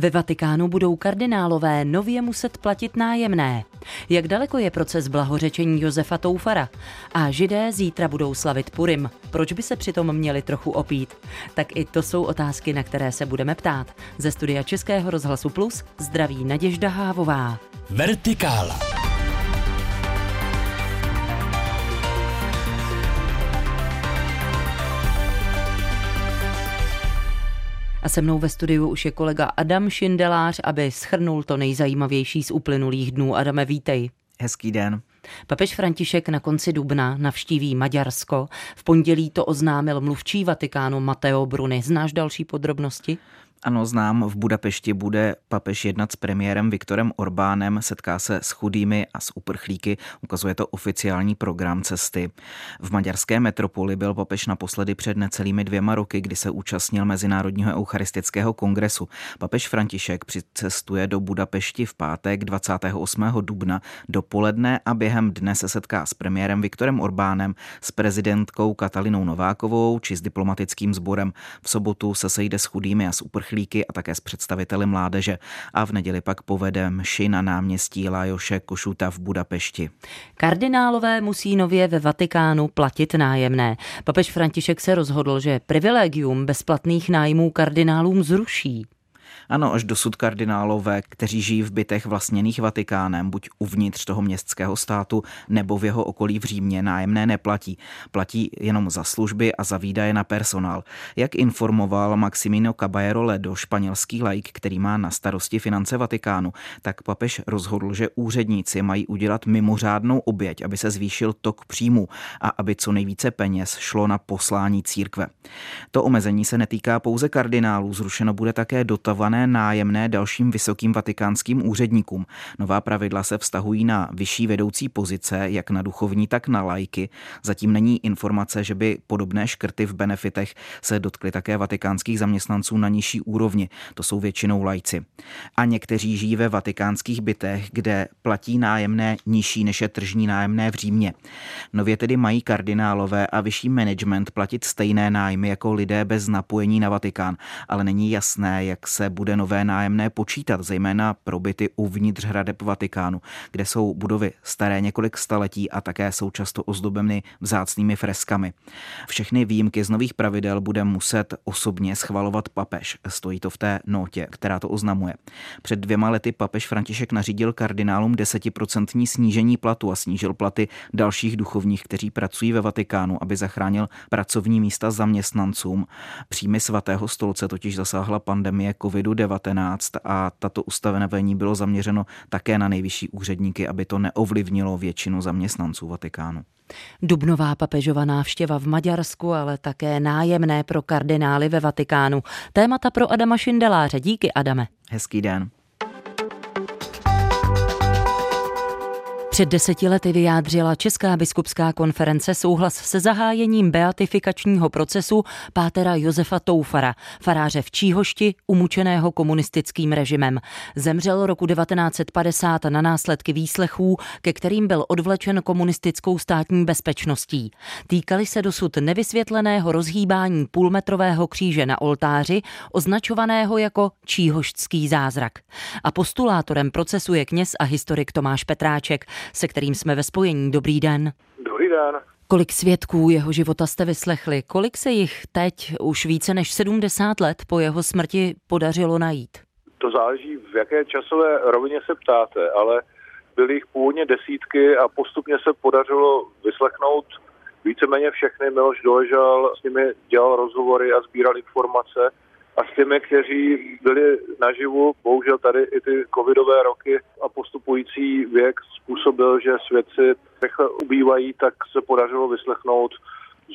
Ve Vatikánu budou kardinálové nově muset platit nájemné. Jak daleko je proces blahořečení Josefa Toufara? A židé zítra budou slavit Purim. Proč by se přitom měli trochu opít? Tak i to jsou otázky, na které se budeme ptát. Ze studia Českého rozhlasu Plus zdraví Naděžda Hávová. Vertikála. A se mnou ve studiu už je kolega Adam Šindelář, aby schrnul to nejzajímavější z uplynulých dnů. Adame, vítej. Hezký den. Papež František na konci dubna navštíví Maďarsko. V pondělí to oznámil mluvčí Vatikánu Mateo Bruni. Znáš další podrobnosti? Ano, znám, v Budapešti bude papež jednat s premiérem Viktorem Orbánem, setká se s chudými a s uprchlíky, ukazuje to oficiální program cesty. V maďarské metropoli byl papež naposledy před necelými dvěma roky, kdy se účastnil Mezinárodního eucharistického kongresu. Papež František přicestuje do Budapešti v pátek 28. dubna dopoledne a během dne se setká s premiérem Viktorem Orbánem, s prezidentkou Katalinou Novákovou či s diplomatickým sborem. V sobotu se sejde s chudými a s uprchlíky uprchlíky a také s představiteli mládeže a v neděli pak povede mši na náměstí Lajoše Košuta v Budapešti. Kardinálové musí nově ve Vatikánu platit nájemné. Papež František se rozhodl, že privilegium bezplatných nájmů kardinálům zruší. Ano, až dosud kardinálové, kteří žijí v bytech vlastněných Vatikánem, buď uvnitř toho městského státu nebo v jeho okolí v Římě, nájemné neplatí. Platí jenom za služby a za výdaje na personál. Jak informoval Maximino Caballero Ledo, španělský laik, který má na starosti finance Vatikánu, tak papež rozhodl, že úředníci mají udělat mimořádnou oběť, aby se zvýšil tok příjmu a aby co nejvíce peněz šlo na poslání církve. To omezení se netýká pouze kardinálů, zrušeno bude také dotované nájemné dalším vysokým vatikánským úředníkům. Nová pravidla se vztahují na vyšší vedoucí pozice, jak na duchovní, tak na lajky. Zatím není informace, že by podobné škrty v benefitech se dotkly také vatikánských zaměstnanců na nižší úrovni. To jsou většinou lajci. A někteří žijí ve vatikánských bytech, kde platí nájemné nižší než je tržní nájemné v Římě. Nově tedy mají kardinálové a vyšší management platit stejné nájmy jako lidé bez napojení na Vatikán, ale není jasné, jak se bude nové nájemné počítat, zejména pro byty uvnitř hradeb Vatikánu, kde jsou budovy staré několik staletí a také jsou často ozdobeny vzácnými freskami. Všechny výjimky z nových pravidel bude muset osobně schvalovat papež. Stojí to v té notě, která to oznamuje. Před dvěma lety papež František nařídil kardinálům desetiprocentní snížení platu a snížil platy dalších duchovních, kteří pracují ve Vatikánu, aby zachránil pracovní místa zaměstnancům. Příjmy svatého stolce totiž zasáhla pandemie covidu COVID-19 a tato ustanovení bylo zaměřeno také na nejvyšší úředníky, aby to neovlivnilo většinu zaměstnanců Vatikánu. Dubnová papežova návštěva v Maďarsku, ale také nájemné pro kardinály ve Vatikánu. Témata pro Adama Šindeláře. Díky, Adame. Hezký den. Před deseti lety vyjádřila Česká biskupská konference souhlas se zahájením beatifikačního procesu pátera Josefa Toufara, faráře v Číhošti, umučeného komunistickým režimem. Zemřel roku 1950 na následky výslechů, ke kterým byl odvlečen komunistickou státní bezpečností. Týkali se dosud nevysvětleného rozhýbání půlmetrového kříže na oltáři, označovaného jako Číhoštský zázrak. A postulátorem procesu je kněz a historik Tomáš Petráček se kterým jsme ve spojení. Dobrý den. Dobrý den. Kolik svědků jeho života jste vyslechli? Kolik se jich teď, už více než 70 let po jeho smrti, podařilo najít? To záleží, v jaké časové rovině se ptáte, ale byly jich původně desítky a postupně se podařilo vyslechnout víceméně všechny. Miloš Doležal s nimi dělal rozhovory a sbíral informace a s těmi, kteří byli naživu, bohužel tady i ty covidové roky a postupující věk způsobil, že svědci rychle ubývají, tak se podařilo vyslechnout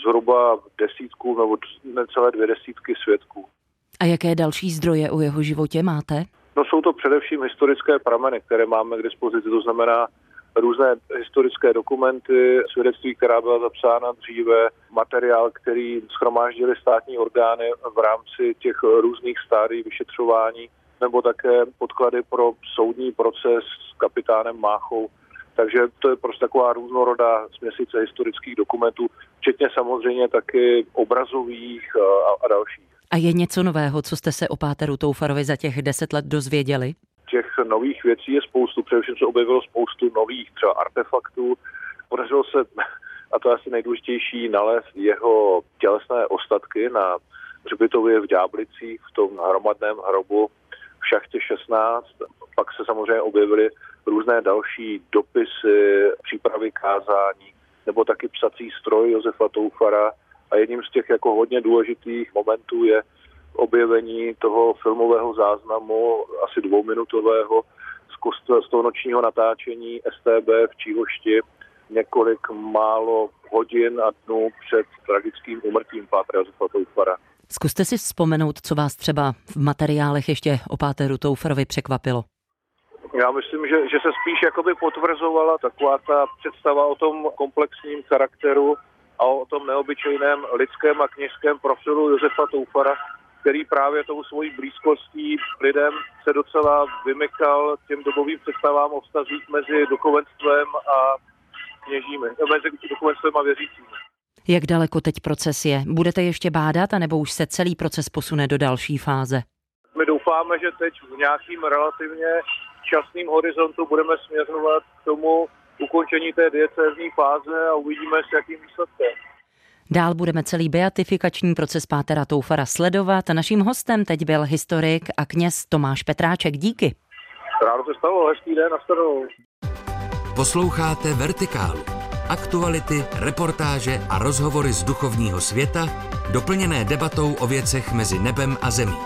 zhruba desítku nebo necelé dvě desítky svědků. A jaké další zdroje o jeho životě máte? No jsou to především historické prameny, které máme k dispozici, to znamená různé historické dokumenty, svědectví, která byla zapsána dříve, materiál, který schromáždili státní orgány v rámci těch různých stádií vyšetřování, nebo také podklady pro soudní proces s kapitánem Máchou. Takže to je prostě taková různorodá směsice historických dokumentů, včetně samozřejmě taky obrazových a, a dalších. A je něco nového, co jste se o Páteru Toufarovi za těch deset let dozvěděli? Těch nových věcí je spoustu, především se objevilo spoustu nových třeba artefaktů. Podařilo se, a to je asi nejdůležitější, nalézt jeho tělesné ostatky na hřbitově v Ďáblicích v tom hromadném hrobu v šachtě 16. Pak se samozřejmě objevily různé další dopisy, přípravy kázání, nebo taky psací stroj Josefa Toufara. A jedním z těch jako hodně důležitých momentů je objevení toho filmového záznamu, asi dvouminutového, z toho nočního natáčení STB v Číhošti několik málo hodin a dnů před tragickým umrtím Pátra Josefa Toufara. Zkuste si vzpomenout, co vás třeba v materiálech ještě o Páteru Toufarovi překvapilo. Já myslím, že, že se spíš jakoby potvrzovala taková ta představa o tom komplexním charakteru a o tom neobyčejném lidském a kněžském profilu Josefa Toufara, který právě tou svojí blízkostí lidem se docela vymykal těm dobovým představám o vztazích mezi duchovenstvem a kněžími, mezi duchovenstvem a věřícími. Jak daleko teď proces je? Budete ještě bádat, anebo už se celý proces posune do další fáze? My doufáme, že teď v nějakým relativně časným horizontu budeme směřovat k tomu ukončení té diecézní fáze a uvidíme, s jakým výsledkem. Dál budeme celý beatifikační proces Pátera Toufara sledovat. Naším hostem teď byl historik a kněz Tomáš Petráček. Díky. Ráno se stalo, hezký den, nashledanou. Posloucháte Vertikálu. Aktuality, reportáže a rozhovory z duchovního světa, doplněné debatou o věcech mezi nebem a zemí.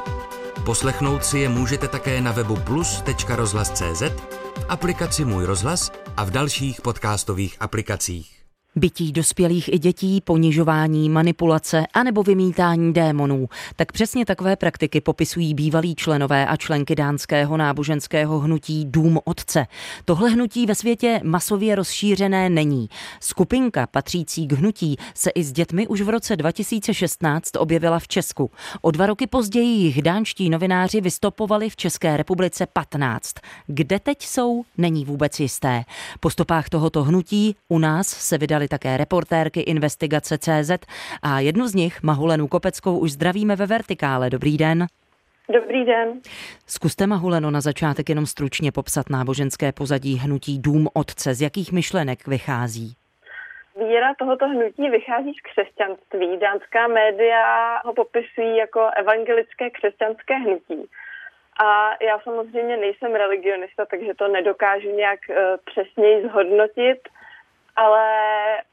Poslechnout si je můžete také na webu plus.rozhlas.cz, v aplikaci Můj rozhlas a v dalších podcastových aplikacích. Bytí dospělých i dětí, ponižování, manipulace anebo vymítání démonů. Tak přesně takové praktiky popisují bývalí členové a členky dánského náboženského hnutí Dům Otce. Tohle hnutí ve světě masově rozšířené není. Skupinka patřící k hnutí se i s dětmi už v roce 2016 objevila v Česku. O dva roky později jich dánští novináři vystopovali v České republice 15. Kde teď jsou, není vůbec jisté. Po stopách tohoto hnutí u nás se vydali také reportérky Investigace CZ a jednu z nich, Mahulenu Kopeckou, už zdravíme ve Vertikále. Dobrý den. Dobrý den. Zkuste Mahuleno na začátek jenom stručně popsat náboženské pozadí hnutí Dům Otce. Z jakých myšlenek vychází? Víra tohoto hnutí vychází z křesťanství. Dánská média ho popisují jako evangelické křesťanské hnutí. A já samozřejmě nejsem religionista, takže to nedokážu nějak uh, přesněji zhodnotit ale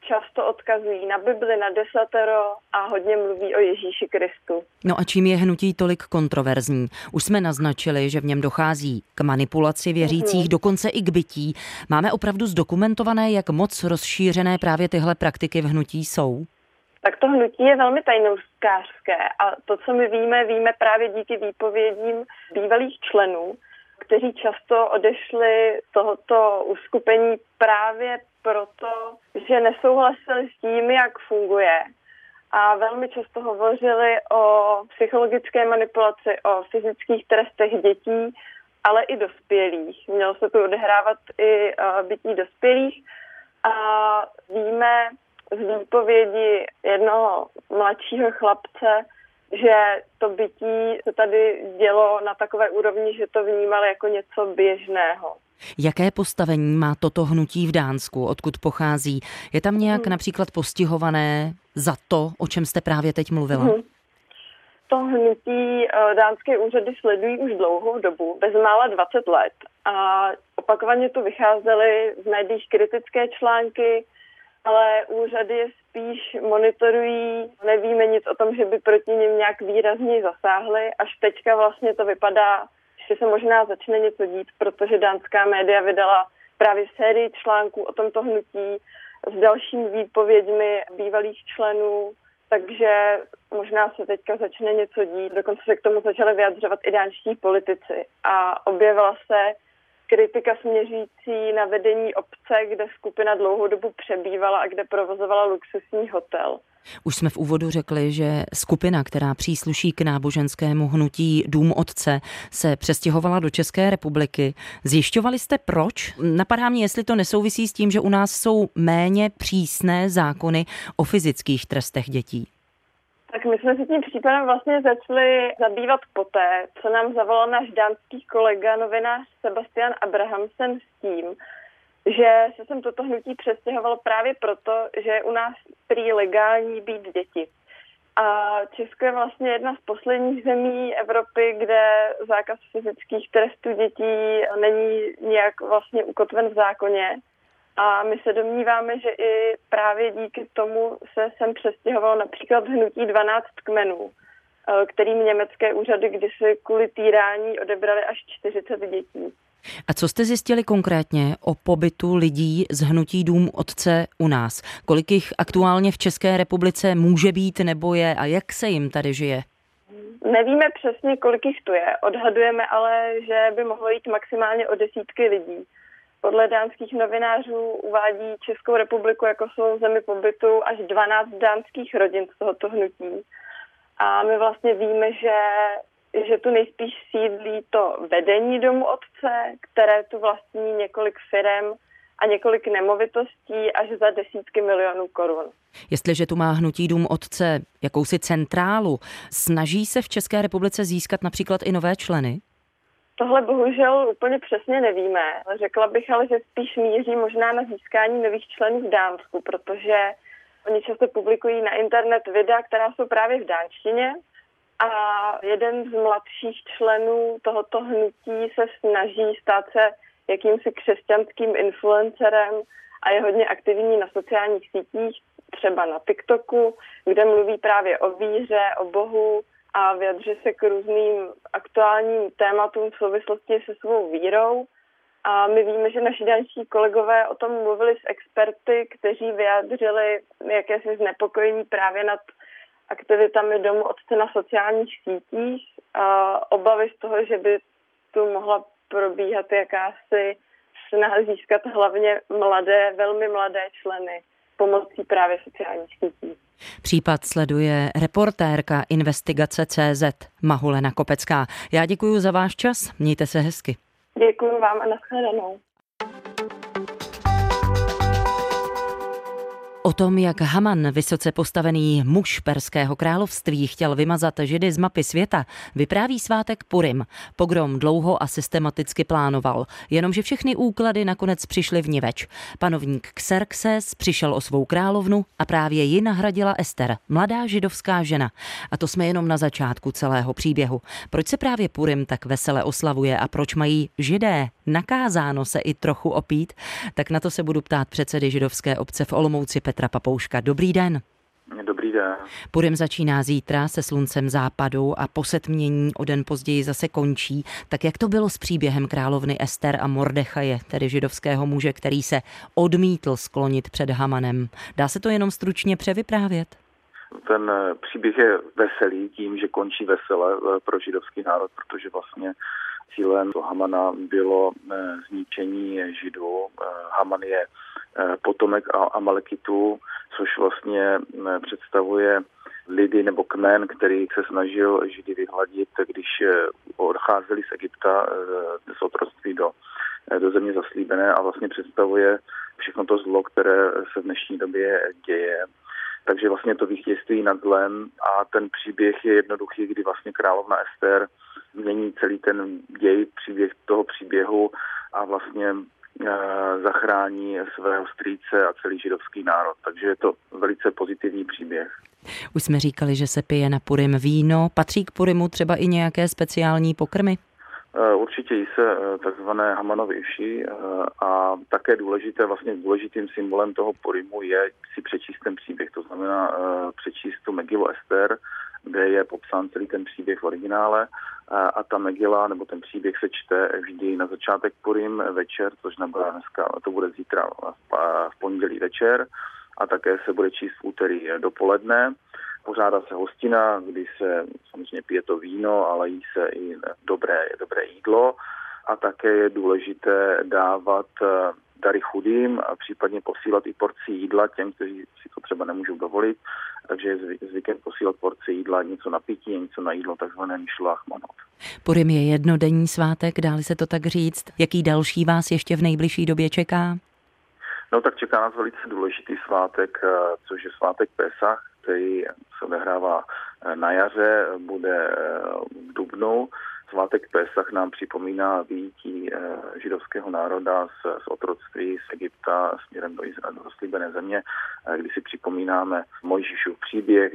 často odkazují na Bibli, na desatero a hodně mluví o Ježíši Kristu. No a čím je hnutí tolik kontroverzní? Už jsme naznačili, že v něm dochází k manipulaci věřících, mm-hmm. dokonce i k bytí. Máme opravdu zdokumentované, jak moc rozšířené právě tyhle praktiky v hnutí jsou? Tak to hnutí je velmi tajnouskářské a to, co my víme, víme právě díky výpovědím bývalých členů, kteří často odešli z tohoto uskupení právě proto, že nesouhlasili s tím, jak funguje. A velmi často hovořili o psychologické manipulaci, o fyzických trestech dětí, ale i dospělých. Mělo se tu odehrávat i bytí dospělých. A víme z výpovědi jednoho mladšího chlapce, že to bytí se tady dělo na takové úrovni, že to vnímali jako něco běžného. Jaké postavení má toto hnutí v Dánsku, odkud pochází? Je tam nějak hmm. například postihované za to, o čem jste právě teď mluvila? Hmm. To hnutí eh, dánské úřady sledují už dlouhou dobu, bezmála 20 let. A opakovaně tu vycházely v médiích kritické články, ale úřady je spíš monitorují, nevíme nic o tom, že by proti nim nějak výrazně zasáhly. Až teďka vlastně to vypadá, že se možná začne něco dít, protože dánská média vydala právě sérii článků o tomto hnutí s dalšími výpověďmi bývalých členů, takže možná se teďka začne něco dít. Dokonce se k tomu začaly vyjadřovat i dánští politici. A objevila se kritika směřící na vedení obce, kde skupina dlouhou dobu přebývala a kde provozovala luxusní hotel. Už jsme v úvodu řekli, že skupina, která přísluší k náboženskému hnutí Dům Otce, se přestěhovala do České republiky. Zjišťovali jste proč? Napadá mě, jestli to nesouvisí s tím, že u nás jsou méně přísné zákony o fyzických trestech dětí. Tak my jsme se tím případem vlastně začali zabývat poté, co nám zavolal náš dánský kolega, novinář Sebastian Abrahamsen s tím, že se sem toto hnutí přestěhovalo právě proto, že je u nás prý legální být děti. A Česko je vlastně jedna z posledních zemí Evropy, kde zákaz fyzických trestů dětí není nějak vlastně ukotven v zákoně. A my se domníváme, že i právě díky tomu se sem přestěhovalo například hnutí 12 kmenů, eh, kterým německé úřady kdysi kvůli týrání odebrali až 40 dětí. A co jste zjistili konkrétně o pobytu lidí z hnutí Dům Otce u nás? Kolik jich aktuálně v České republice může být nebo je a jak se jim tady žije? Nevíme přesně, kolik jich tu je. Odhadujeme ale, že by mohlo jít maximálně o desítky lidí. Podle dánských novinářů uvádí Českou republiku jako svou zemi pobytu až 12 dánských rodin z tohoto hnutí. A my vlastně víme, že že tu nejspíš sídlí to vedení domu otce, které tu vlastní několik firem a několik nemovitostí až za desítky milionů korun. Jestliže tu má hnutí dům otce jakousi centrálu, snaží se v České republice získat například i nové členy? Tohle bohužel úplně přesně nevíme. Řekla bych ale, že spíš míří možná na získání nových členů v Dánsku, protože oni často publikují na internet videa, která jsou právě v dánštině a jeden z mladších členů tohoto hnutí se snaží stát se jakýmsi křesťanským influencerem a je hodně aktivní na sociálních sítích, třeba na TikToku, kde mluví právě o víře, o Bohu a vyjadřuje se k různým aktuálním tématům v souvislosti se svou vírou. A my víme, že naši další kolegové o tom mluvili s experty, kteří vyjádřili jakési znepokojení právě nad aktivitami domu otce na sociálních sítích a obavy z toho, že by tu mohla probíhat jakási snaha získat hlavně mladé, velmi mladé členy pomocí právě sociálních sítí. Případ sleduje reportérka investigace CZ Mahulena Kopecká. Já děkuji za váš čas, mějte se hezky. Děkuji vám a nashledanou. O tom, jak Haman, vysoce postavený muž Perského království, chtěl vymazat židy z mapy světa, vypráví svátek Purim. Pogrom dlouho a systematicky plánoval, jenomže všechny úklady nakonec přišly v niveč. Panovník Xerxes přišel o svou královnu a právě ji nahradila Ester, mladá židovská žena. A to jsme jenom na začátku celého příběhu. Proč se právě Purim tak vesele oslavuje a proč mají židé nakázáno se i trochu opít? Tak na to se budu ptát předsedy židovské obce v Olomouci Petr Petra Papouška. Dobrý den. Dobrý den. Purim začíná zítra se sluncem západu a posetmění o den později zase končí. Tak jak to bylo s příběhem královny Ester a Mordechaje, tedy židovského muže, který se odmítl sklonit před Hamanem? Dá se to jenom stručně převyprávět? Ten eh, příběh je veselý tím, že končí vesele eh, pro židovský národ, protože vlastně cílem Hamana bylo eh, zničení židů. Haman je Eh, potomek Amalekitů, což vlastně eh, představuje lidi nebo kmen, který se snažil Židy vyhladit, když eh, odcházeli z Egypta z otroctví do, do země zaslíbené a vlastně představuje všechno to zlo, které se v dnešní době děje. Takže vlastně to vítězství nad zlem a ten příběh je jednoduchý, kdy vlastně královna Ester mění celý ten děj, příběh toho příběhu a vlastně Eh, zachrání svého strýce a celý židovský národ. Takže je to velice pozitivní příběh. Už jsme říkali, že se pije na Purim víno. Patří k Purimu třeba i nějaké speciální pokrmy? Eh, určitě jí se eh, takzvané Hamanovy a také důležité, vlastně důležitým symbolem toho Purimu je si přečíst ten příběh, to znamená přečíst tu Megilu Ester, kde je popsán celý ten příběh v originále a, ta Megila nebo ten příběh se čte vždy na začátek Purim večer, což nebude dneska, to bude zítra v pondělí večer a také se bude číst v úterý dopoledne. Pořádá se hostina, kdy se samozřejmě pije to víno, ale jí se i dobré, dobré jídlo a také je důležité dávat dary chudým a případně posílat i porci jídla těm, kteří si to třeba nemůžou dovolit. Takže je zvykem posílat porci jídla, něco na pití, něco na jídlo, takzvané myšlách monot. Purim je jednodenní svátek, dáli se to tak říct. Jaký další vás ještě v nejbližší době čeká? No tak čeká nás velice důležitý svátek, eh, což je svátek Pesach, který se odehrává na jaře, bude v Dubnu. Svátek Pesach nám připomíná výjití židovského národa z, z otroctví z Egypta směrem do Izraele, do slíbené země, kdy si připomínáme Mojžíšův příběh,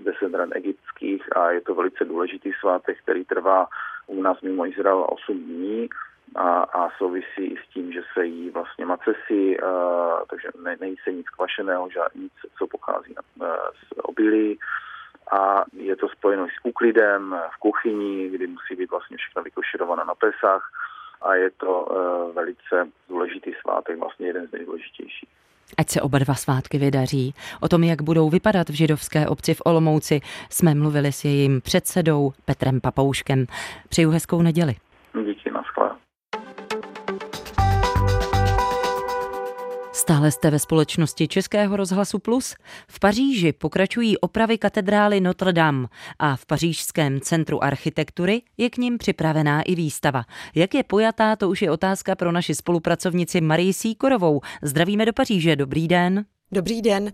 deset, ran egyptských a je to velice důležitý svátek, který trvá u nás mimo Izrael 8 dní a, a souvisí i s tím, že se jí vlastně macesi, uh, takže ne, nejí se nic kvašeného, žád, nic, co pochází uh, z obilí a je to spojeno s úklidem v kuchyni, kdy musí být vlastně všechno vykošerováno na Pesach a je to uh, velice důležitý svátek, vlastně jeden z nejdůležitějších. Ať se oba dva svátky vydaří. O tom, jak budou vypadat v židovské obci v Olomouci, jsme mluvili s jejím předsedou Petrem Papouškem. Přeju hezkou neděli. Stále jste ve společnosti Českého rozhlasu Plus. V Paříži pokračují opravy katedrály Notre Dame a v Pařížském centru architektury je k ním připravená i výstava. Jak je pojatá, to už je otázka pro naši spolupracovnici Marii Síkorovou. Zdravíme do Paříže, dobrý den. Dobrý den.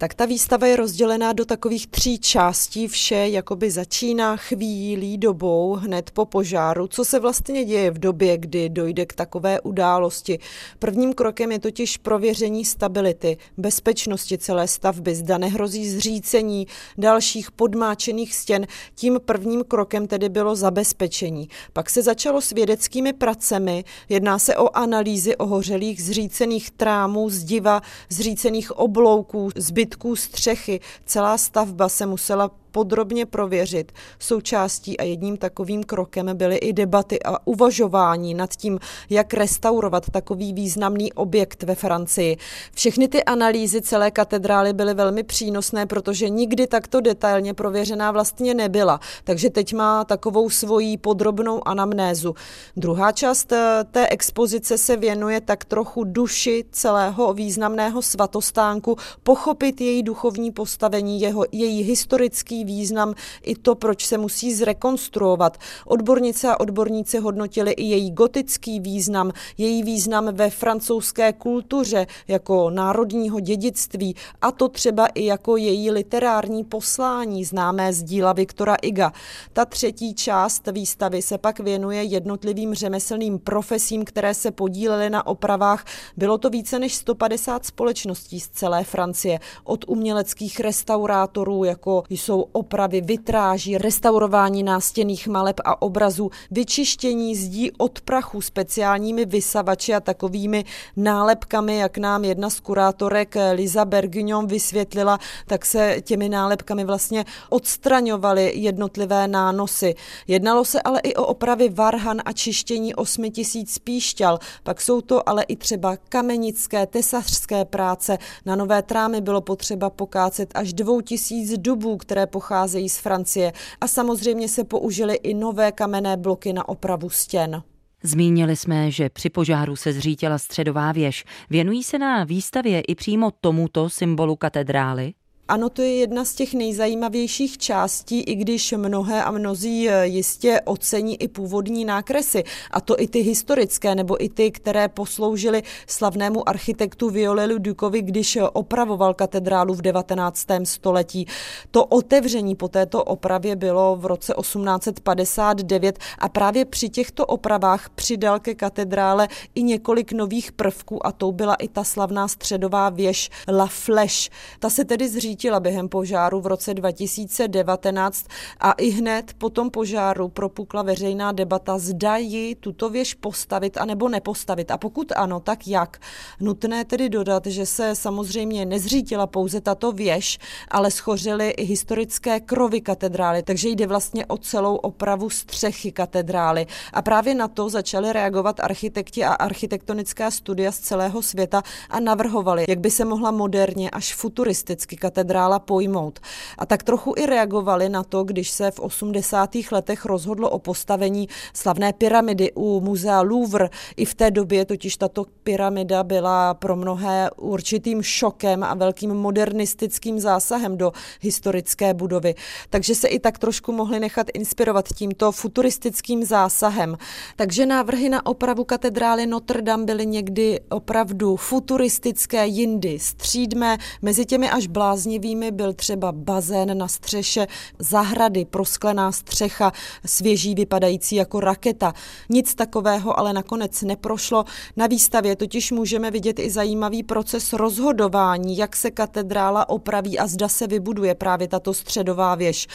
Tak ta výstava je rozdělená do takových tří částí. Vše jakoby začíná chvílí dobou hned po požáru. Co se vlastně děje v době, kdy dojde k takové události? Prvním krokem je totiž prověření stability, bezpečnosti celé stavby. Zda nehrozí zřícení dalších podmáčených stěn. Tím prvním krokem tedy bylo zabezpečení. Pak se začalo s vědeckými pracemi. Jedná se o analýzy ohořelých zřícených trámů, zdiva, zřícených oblouků, zbyt zbytků střechy. Celá stavba se musela podrobně prověřit. Součástí a jedním takovým krokem byly i debaty a uvažování nad tím, jak restaurovat takový významný objekt ve Francii. Všechny ty analýzy celé katedrály byly velmi přínosné, protože nikdy takto detailně prověřená vlastně nebyla. Takže teď má takovou svoji podrobnou anamnézu. Druhá část eh, té expozice se věnuje tak trochu duši celého významného svatostánku, pochopit její duchovní postavení, jeho, její historický význam i to, proč se musí zrekonstruovat. Odbornice a odborníci hodnotili i její gotický význam, její význam ve francouzské kultuře jako národního dědictví a to třeba i jako její literární poslání známé z díla Viktora Iga. Ta třetí část výstavy se pak věnuje jednotlivým řemeslným profesím, které se podílely na opravách. Bylo to více než 150 společností z celé Francie, od uměleckých restaurátorů, jako jsou opravy, vitráží, restaurování nástěnných maleb a obrazů, vyčištění zdí od prachu speciálními vysavači a takovými nálepkami, jak nám jedna z kurátorek Liza Bergignon vysvětlila, tak se těmi nálepkami vlastně odstraňovaly jednotlivé nánosy. Jednalo se ale i o opravy varhan a čištění 8 tisíc píšťal. Pak jsou to ale i třeba kamenické, tesařské práce. Na nové trámy bylo potřeba pokácet až dvou tisíc dubů, které pocházejí pocházejí z Francie a samozřejmě se použily i nové kamenné bloky na opravu stěn. Zmínili jsme, že při požáru se zřítila středová věž. Věnují se na výstavě i přímo tomuto symbolu katedrály? Ano, to je jedna z těch nejzajímavějších částí, i když mnohé a mnozí eh, jistě ocení i původní nákresy, a to i ty historické, nebo i ty, které posloužily slavnému architektu Violelu Dukovi, když eh, opravoval katedrálu v 19. století. To otevření po této opravě bylo v roce 1859 a právě při těchto opravách přidal ke katedrále i několik nových prvků a to byla i ta slavná středová věž La Flèche. Ta se tedy zří svítila během požáru v roce 2019 a i hned po tom požáru propukla veřejná debata, zda ji tuto věž postavit a nebo nepostavit. A pokud ano, tak jak? Nutné tedy dodat, že se samozřejmě nezřítila pouze tato věž, ale schořily i historické krovy katedrály, takže jde vlastně o celou opravu střechy katedrály. A právě na to začaly reagovat architekti a architektonická studia z celého světa a navrhovali, jak by se mohla moderně až futuristicky katedrála katedrála pojmout. A tak trochu i reagovali na to, když se v 80. letech rozhodlo o postavení slavné pyramidy u muzea Louvre. I v té době totiž tato pyramida byla pro mnohé určitým šokem a velkým modernistickým zásahem do historické budovy. Takže se i tak trošku mohli nechat inspirovat tímto futuristickým zásahem. Takže návrhy na opravu katedrály Notre Dame byly někdy opravdu futuristické, jindy střídmé, mezi těmi až blázní vášnivými, byl třeba bazén na střeše zahrady, prosklená střecha, svěží vypadající jako raketa. Nic takového ale nakonec neprošlo. Na výstavě totiž můžeme vidět i zajímavý proces rozhodování, jak se katedrála opraví a zda se vybuduje právě tato středová věž.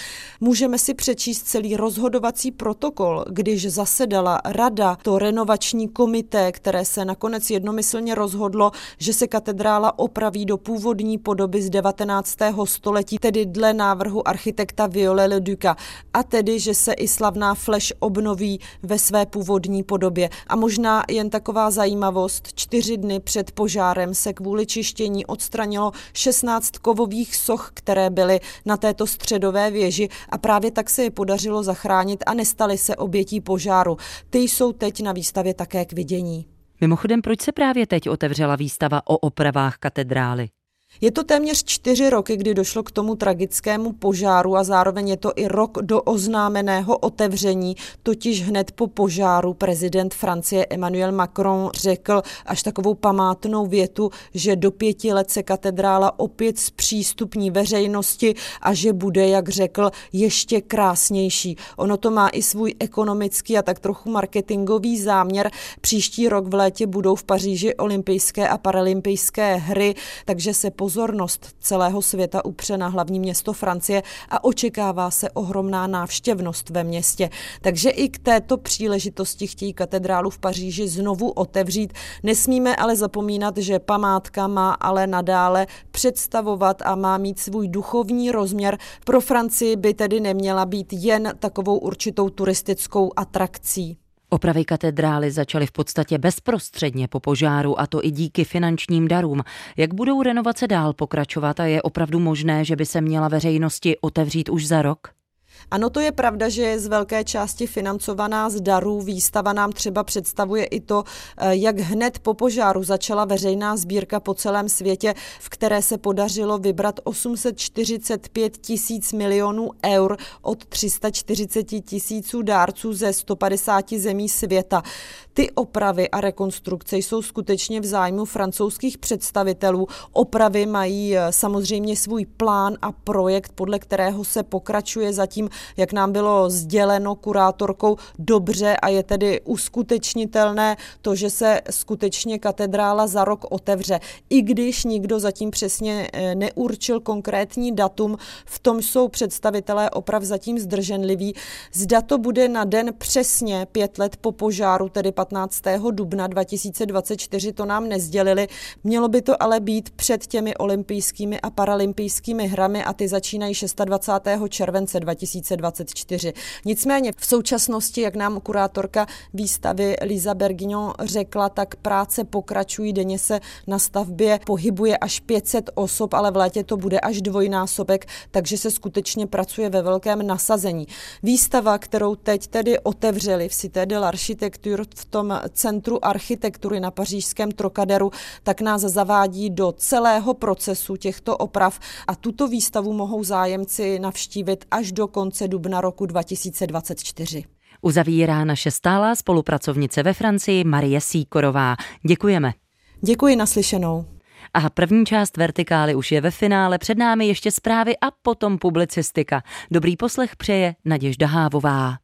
Můžeme si přečíst celý rozhodovací protokol, když zasedala rada, to renovační komité, které se nakonec jednomyslně rozhodlo, že se katedrála opraví do původní podoby z 19. století, tedy dle návrhu architekta Viole Le Duca, a tedy, že se i slavná fleš obnoví ve své původní podobě. A možná jen taková zajímavost, čtyři dny před požárem se kvůli čištění odstranilo 16 kovových soch, které byly na této středové věži a právě tak se je podařilo zachránit a nestaly se obětí požáru. Ty jsou teď na výstavě také k vidění. Mimochodem, proč se právě teď otevřela výstava o opravách katedrály? Je to téměř čtyři roky, kdy došlo k tomu tragickému požáru a zároveň je to i rok do oznámeného otevření, totiž hned po požáru prezident Francie Emmanuel Macron řekl až takovou památnou větu, že do pěti let se katedrála opět zpřístupní veřejnosti a že bude, jak řekl, ještě krásnější. Ono to má i svůj ekonomický a tak trochu marketingový záměr. Příští rok v létě budou v Paříži olympijské a paralympijské hry, takže se pozornost celého světa upře na hlavní město Francie a očekává se ohromná návštěvnost ve městě. Takže i k této příležitosti chtějí katedrálu v Paříži znovu otevřít. Nesmíme ale zapomínat, že památka má ale nadále představovat a má mít svůj duchovní rozměr. Pro Francii by tedy neměla být jen takovou určitou turistickou atrakcí. Opravy katedrály začaly v podstatě bezprostředně po požáru a to i díky finančním darům. Jak budou renovace dál pokračovat a je opravdu možné, že by se měla veřejnosti otevřít už za rok? Ano, to je pravda, že je z velké části financovaná z darů. Výstava nám třeba představuje i to, eh, jak hned po požáru začala veřejná sbírka po celém světě, v které se podařilo vybrat 845 tisíc milionů eur od 340 tisíců dárců ze 150 zemí světa. Ty opravy a rekonstrukce jsou skutečně v zájmu francouzských představitelů. Opravy mají eh, samozřejmě svůj plán a projekt, podle kterého se pokračuje zatím jak nám bylo sděleno kurátorkou, dobře a je tedy uskutečnitelné to, že se skutečně katedrála za rok otevře. I když nikdo zatím přesně eh, neurčil konkrétní datum, v tom jsou představitelé oprav zatím zdrženliví. Zda to bude na den přesně pět let po požáru, tedy 15. dubna 2024, to nám nezdělili. Mělo by to ale být před těmi olympijskými a paralympijskými hrami a ty začínají 26. července 2024. 2024. Nicméně v současnosti, jak nám kurátorka výstavy Lisa Bergignon řekla, tak práce pokračují, denně se na stavbě pohybuje až 500 osob, ale v létě to bude až dvojnásobek, takže se skutečně pracuje ve velkém nasazení. Výstava, kterou teď tedy otevřeli v Cité de l'Architecture v tom centru architektury na pařížském Trokaderu, tak nás zavádí do celého procesu těchto oprav a tuto výstavu mohou zájemci navštívit až do konce konce dubna roku 2024. Uzavírá naše stálá spolupracovnice ve Francii Marie Síkorová. Děkujeme. Děkuji naslyšenou. A první část Vertikály už je ve finále, před námi ještě zprávy a potom publicistika. Dobrý poslech přeje Naděžda Hávová.